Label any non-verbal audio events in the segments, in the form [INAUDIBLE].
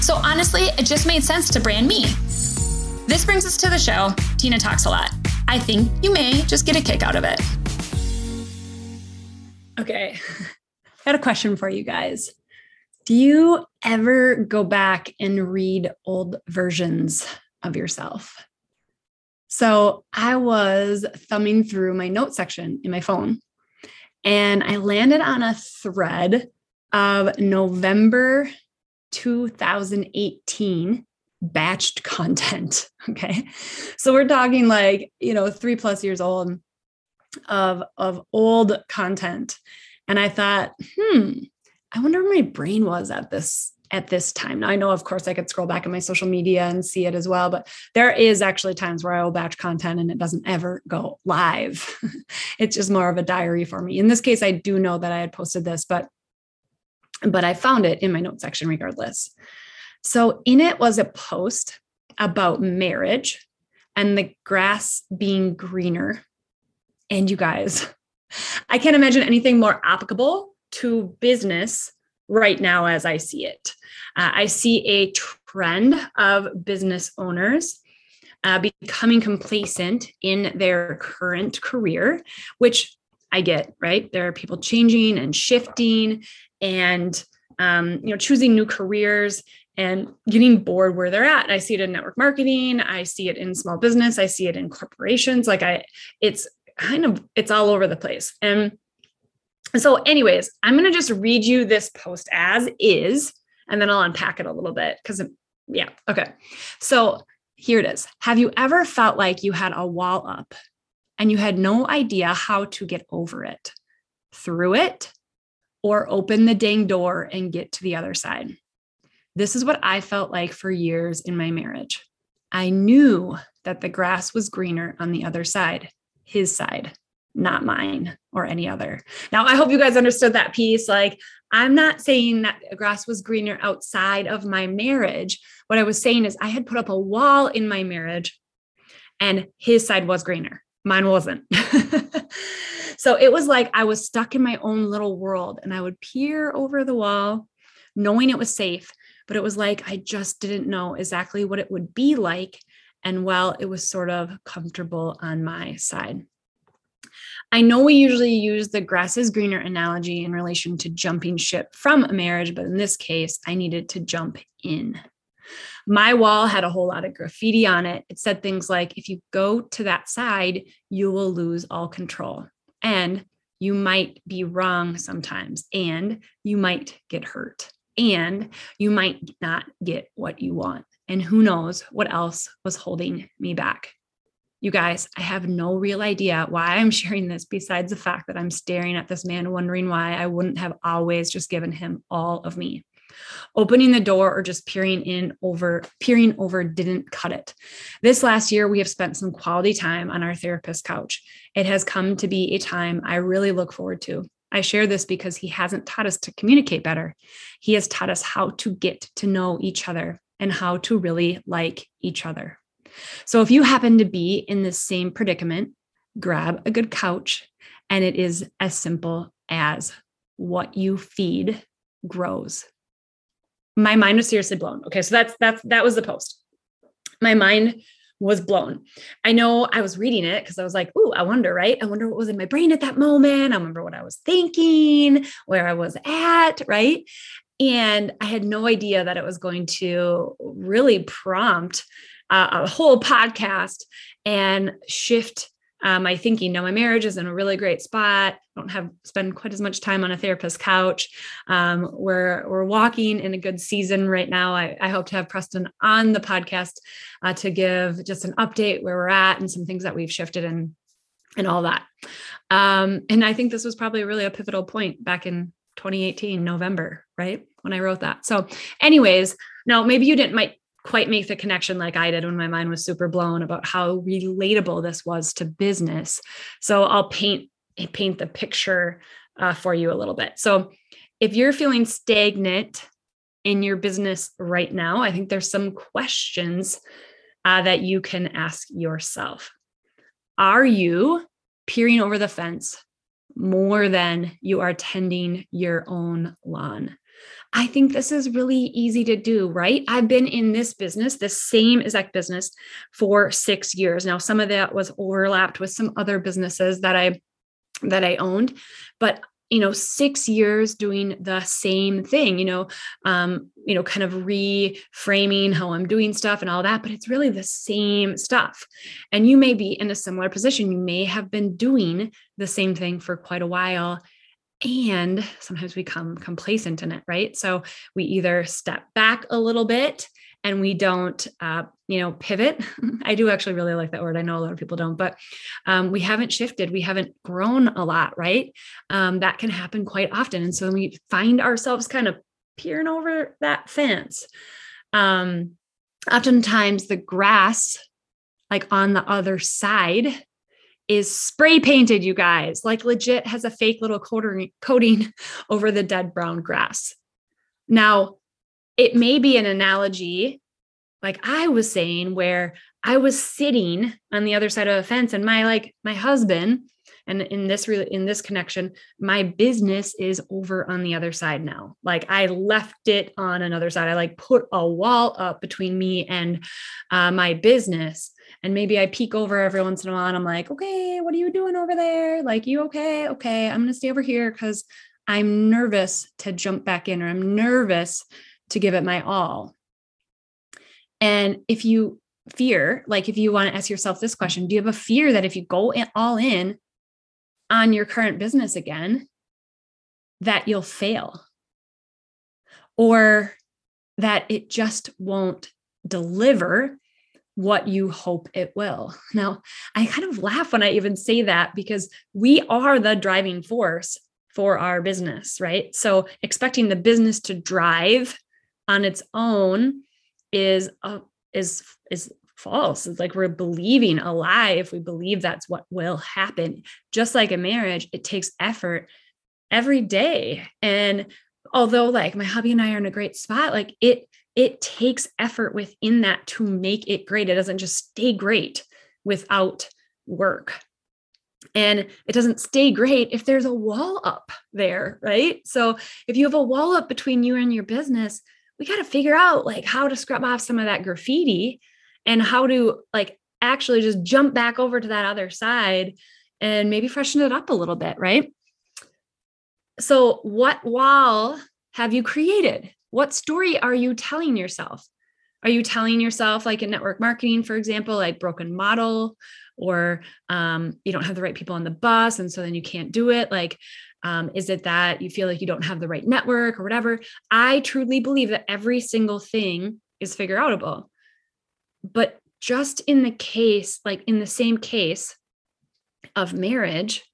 So honestly, it just made sense to brand me. This brings us to the show. Tina talks a lot. I think you may just get a kick out of it. Okay. [LAUGHS] I had a question for you guys. Do you ever go back and read old versions of yourself? So I was thumbing through my note section in my phone and I landed on a thread of November 2018 batched content. [LAUGHS] Okay. So we're talking like, you know, three plus years old of, of old content. And I thought, hmm, I wonder where my brain was at this at this time. Now I know, of course, I could scroll back in my social media and see it as well, but there is actually times where I will batch content and it doesn't ever go live. [LAUGHS] it's just more of a diary for me. In this case, I do know that I had posted this, but but I found it in my notes section regardless. So in it was a post about marriage and the grass being greener. And you guys, [LAUGHS] I can't imagine anything more applicable to business right now as I see it. Uh, I see a trend of business owners uh, becoming complacent in their current career, which I get, right? There are people changing and shifting and um, you know choosing new careers and getting bored where they're at. And I see it in network marketing, I see it in small business, I see it in corporations. Like I, it's kind of it's all over the place. And so, anyways, I'm going to just read you this post as is, and then I'll unpack it a little bit because, yeah, okay. So, here it is. Have you ever felt like you had a wall up and you had no idea how to get over it, through it, or open the dang door and get to the other side? This is what I felt like for years in my marriage. I knew that the grass was greener on the other side, his side not mine or any other. Now, I hope you guys understood that piece. Like, I'm not saying that grass was greener outside of my marriage. What I was saying is, I had put up a wall in my marriage and his side was greener, mine wasn't. [LAUGHS] so it was like I was stuck in my own little world and I would peer over the wall, knowing it was safe, but it was like I just didn't know exactly what it would be like. And well, it was sort of comfortable on my side. I know we usually use the grass is greener analogy in relation to jumping ship from a marriage, but in this case, I needed to jump in. My wall had a whole lot of graffiti on it. It said things like, if you go to that side, you will lose all control. And you might be wrong sometimes, and you might get hurt, and you might not get what you want. And who knows what else was holding me back. You guys, I have no real idea why I'm [LAUGHS] sharing this besides the fact that I'm staring at this man, wondering why I wouldn't have always just given him all of me. Opening the door or just peering in over, peering over didn't cut it. This last year, we have spent some quality time on our therapist couch. It has come to be a time I really look forward to. I share this because he hasn't taught us to communicate better. He has taught us how to get to know each other and how to really like each other. So if you happen to be in the same predicament, grab a good couch. And it is as simple as what you feed grows. My mind was seriously blown. Okay, so that's that's that was the post. My mind was blown. I know I was reading it because I was like, "Ooh, I wonder, right? I wonder what was in my brain at that moment. I remember what I was thinking, where I was at, right?" And I had no idea that it was going to really prompt uh, a whole podcast and shift uh, my thinking. Now my marriage is in a really great spot. I don't have spend quite as much time on a therapist couch. Um, we're we're walking in a good season right now. I, I hope to have Preston on the podcast uh, to give just an update where we're at and some things that we've shifted and and all that. Um, and I think this was probably really a pivotal point back in 2018 November, right when I wrote that. So, anyways, now maybe you didn't might quite make the connection like I did when my mind was super blown about how relatable this was to business. So I'll paint paint the picture uh, for you a little bit. So if you're feeling stagnant in your business right now, I think there's some questions uh, that you can ask yourself. Are you peering over the fence more than you are tending your own lawn? I think this is really easy to do, right? I've been in this business, the same exact business for 6 years. Now some of that was overlapped with some other businesses that I that I owned, but you know 6 years doing the same thing, you know, um you know kind of reframing how I'm doing stuff and all that, but it's really the same stuff. And you may be in a similar position. You may have been doing the same thing for quite a while and sometimes we come complacent in it right? So we either step back a little bit and we don't uh, you know pivot. [LAUGHS] I do actually really like that word. I know a lot of people don't but um, we haven't shifted. We haven't grown a lot right? Um, that can happen quite often. And so we find ourselves kind of peering over that fence. Um, oftentimes the grass like on the other side is spray painted, you guys, like legit has a fake little coating, [LAUGHS] over the dead brown grass. Now, it may be an analogy, like I was saying, where I was sitting on the other side of a fence and my like my husband, and in this really in this connection, my business is over on the other side now. Like I left it on another side. I like put a wall up between me and uh, my business and maybe I peek over every once in a while and I'm like, okay, what are you doing over there? Like, you okay? Okay, I'm going to stay over here because I'm nervous to jump back in or I'm nervous to give it my all. And if you fear, like if you want to ask yourself this question, do you have a fear that if you go in, all in on your current business again, that you'll fail? Or that it just won't deliver what you hope it will. Now, I kind of laugh when I even say that because we are the driving force for our business, right? So expecting the business to drive on its own is uh, is is false. It's like we're believing a lie if we believe that's what will happen. Just like a marriage, it takes effort every day. And although like my hubby and I are in a great spot, like it it takes effort within that to make it great. It doesn't just stay great without work. And it doesn't stay great if there's a wall up there, right? So if you have a wall up between you and your business, we got to figure out like how to scrub off some of that graffiti and how to like actually just jump back over to that other side and maybe freshen it up a little bit, right? So, what wall have you created? What story are you telling yourself? Are you telling yourself, like in network marketing, for example, like broken model, or um, you don't have the right people on the bus, and so then you can't do it? Like, um, is it that you feel like you don't have the right network or whatever? I truly believe that every single thing is figure outable. But just in the case, like in the same case of marriage,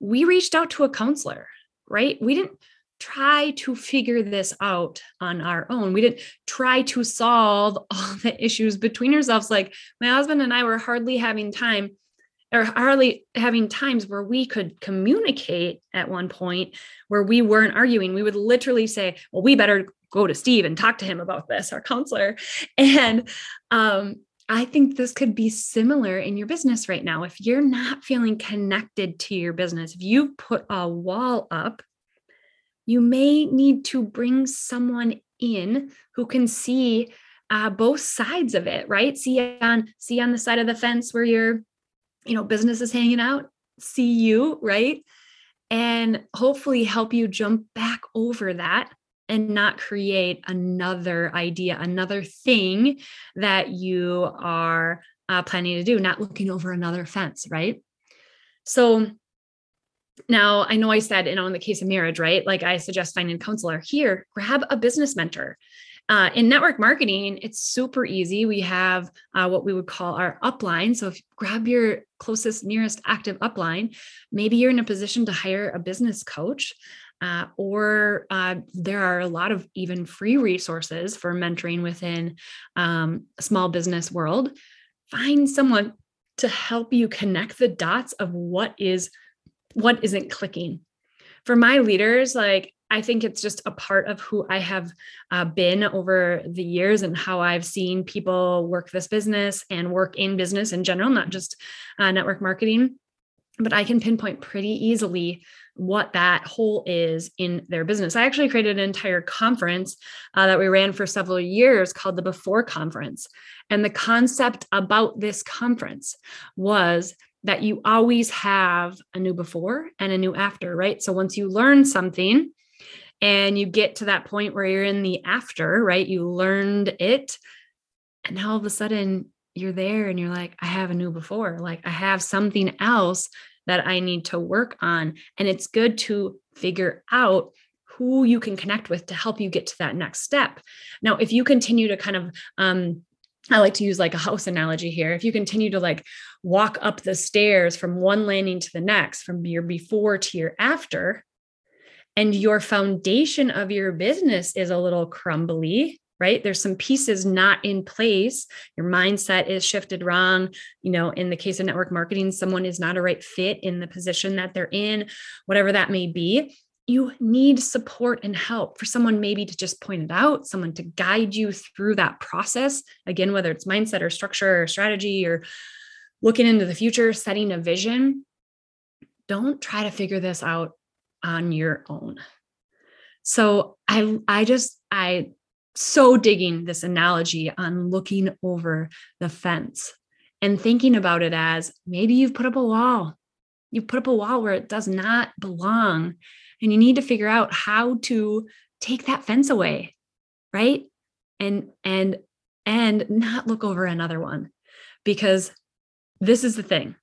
we reached out to a counselor, right? We didn't try to figure this out on our own. We didn't try to solve [LAUGHS] all the issues between ourselves. Like my husband and I were hardly having time or hardly having times where we could communicate at one point where we weren't arguing. We would literally say, well, we better go to Steve and talk to him about this, our counselor. And um, I think this could be similar in your business right now. If you're not feeling connected to your business, if you've put a wall up, you may need to bring someone in who can see uh, both sides of it right see on see on the side of the fence where your you know business is hanging out see you right and hopefully help you jump back over that and not create another idea another thing that you are uh, planning to do not looking over another fence right so now, I know I said, you know, in the case of marriage, right? Like I suggest finding a counselor here, grab a business mentor. Uh, in network marketing, it's super easy. We have uh, what we would call our upline. So if you grab your closest, nearest active upline, maybe you're in a position to hire a business coach. Uh, or uh, there are a lot of even free resources for mentoring within um, small business world find someone to help you connect the dots of what is what isn't clicking for my leaders like I think it's just a part of who I have uh, been over the years and how I've seen people work this business and work in business in general, not just uh, network marketing. But I can pinpoint pretty easily what that hole is in their business. I actually created an entire conference uh, that we ran for several years called the Before Conference. And the concept about this conference was that you always have a new before and a new after, right? So once you learn something, and you get to that point where you're in the after, right? You learned it. And now all of a sudden you're there and you're like, I have a new before. Like I have something else that I need to work on. And it's good to figure out who you can connect with to help you get to that next step. Now, if you continue to kind of, um, I like to use like a house analogy here. If you continue to like walk up the stairs from one landing to the next, from your before to your after, and your foundation of your business is a little crumbly, right? There's some pieces not in place. Your mindset is shifted wrong. You know, in the case of network marketing, someone is not a right fit in the position that they're in, whatever that may be. You need support and help for someone maybe to just point it out, someone to guide you through that process. Again, whether it's mindset or structure or strategy or looking into the future, setting a vision. Don't try to figure this out on your own. So I I just I so digging this analogy on looking over the fence and thinking about it as maybe you've put up a wall. You've put up a wall where it does not belong and you need to figure out how to take that fence away, right? And and and not look over another one because this is the thing.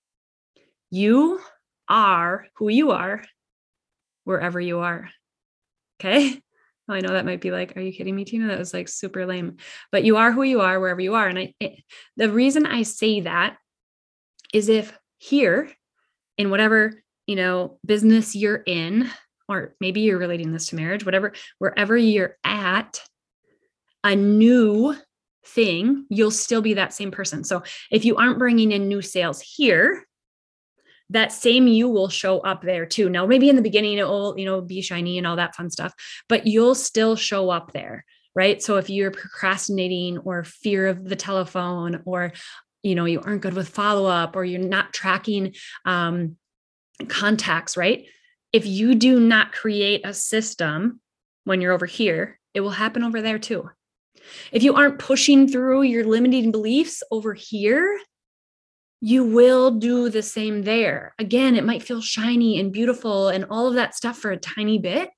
You are who you are wherever you are. Okay. Well, I know that might be like, are you kidding me, Tina? That was like super lame. But you are who you are wherever you are. And I, it, the reason I say that is if here in whatever, you know, business you're in, or maybe you're relating this to marriage, whatever, wherever you're at, a new thing, you'll still be that same person. So if you aren't bringing in new sales here, that same you will show up there too. Now, maybe in the beginning it will, you know, be shiny and all that fun stuff, but you'll still show up there, right? So if you're procrastinating or fear of the telephone or you know you aren't good with follow up or you're not tracking um, contacts right if you do not create a system when you're over here it will happen over there too if you aren't pushing through your limiting beliefs over here you will do the same there. Again, it might feel shiny and beautiful and all of that stuff for a tiny bit,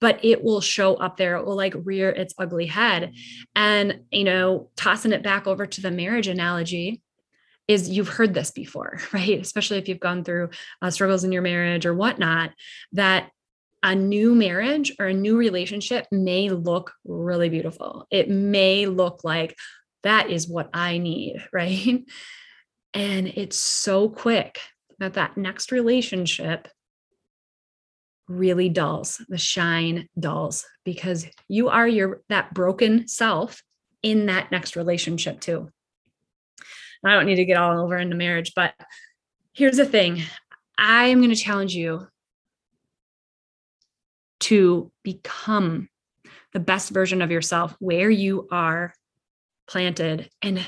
but it will show up there. It will like rear its ugly head. And, you know, tossing it back over to the marriage analogy is you've heard this before, [LAUGHS] right? Especially if you've gone through uh, struggles in your marriage or whatnot, that a new marriage or a new relationship may look really beautiful. It may look like that is what I need, [LAUGHS] right? And it's so quick that that next relationship really dulls, the shine dulls because you are your that broken self in that next relationship too. I don't need to get all over into marriage, but here's the thing. I am going to challenge you to become the best version of yourself where you are planted and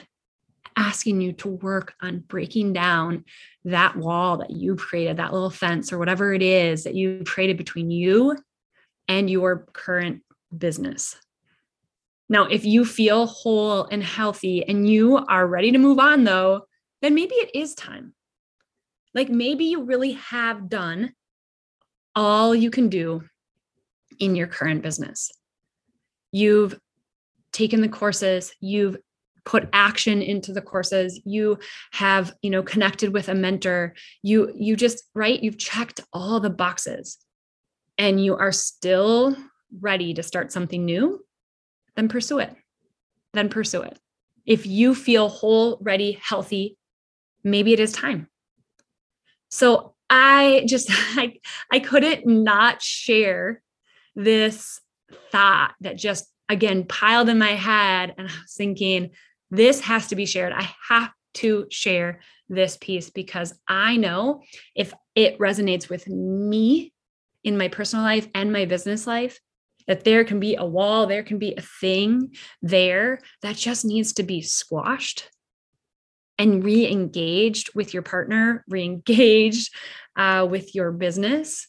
asking you to work on breaking down that wall that you created, that little fence or whatever it is that you created between you and your current business. Now, if you feel whole and healthy and you are ready to move on, though, then maybe it is time. Like maybe you really have done all you can do in your current business. You've taken the courses, you've put action into the courses. You have you know connected with a mentor. You you just right? You've checked all the boxes. And you are still ready to start something new then pursue it. Then pursue it. If you feel whole ready healthy maybe it is time. So I just [LAUGHS] I I couldn't not share this thought that just again piled in my head and I was thinking this has to be shared. I have to share this piece because I know if it resonates with me in my personal life and my business life, that there can be a wall, there can be a thing there that just needs to be squashed and re engaged with your partner, re engaged uh, with your business,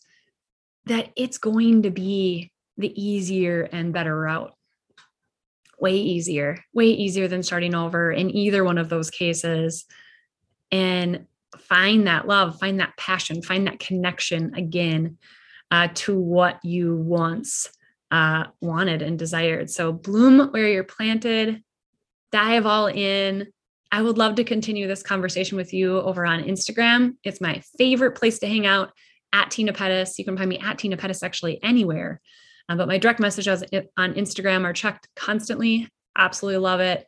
that it's going to be the easier and better route. Way easier, way easier than starting over in either one of those cases. And find that love, find that passion, find that connection again uh, to what you once uh, wanted and desired. So bloom where you're planted, dive all in. I would love to continue this conversation with you over on Instagram. It's my favorite place to hang out at Tina Pettis. You can find me at Tina Pettis actually anywhere. Uh, but my direct messages on Instagram are checked constantly. Absolutely love it.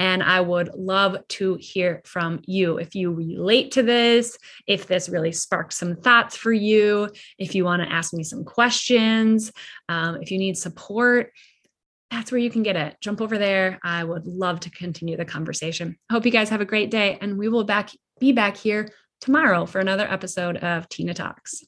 And I would love to hear from you if you relate to this, if this really sparked some thoughts for you, if you want to ask me some questions, um, if you need support. That's where you can get it. Jump over there. I would love to continue the conversation. Hope you guys have a great day, and we will back be back here tomorrow for another episode of Tina Talks.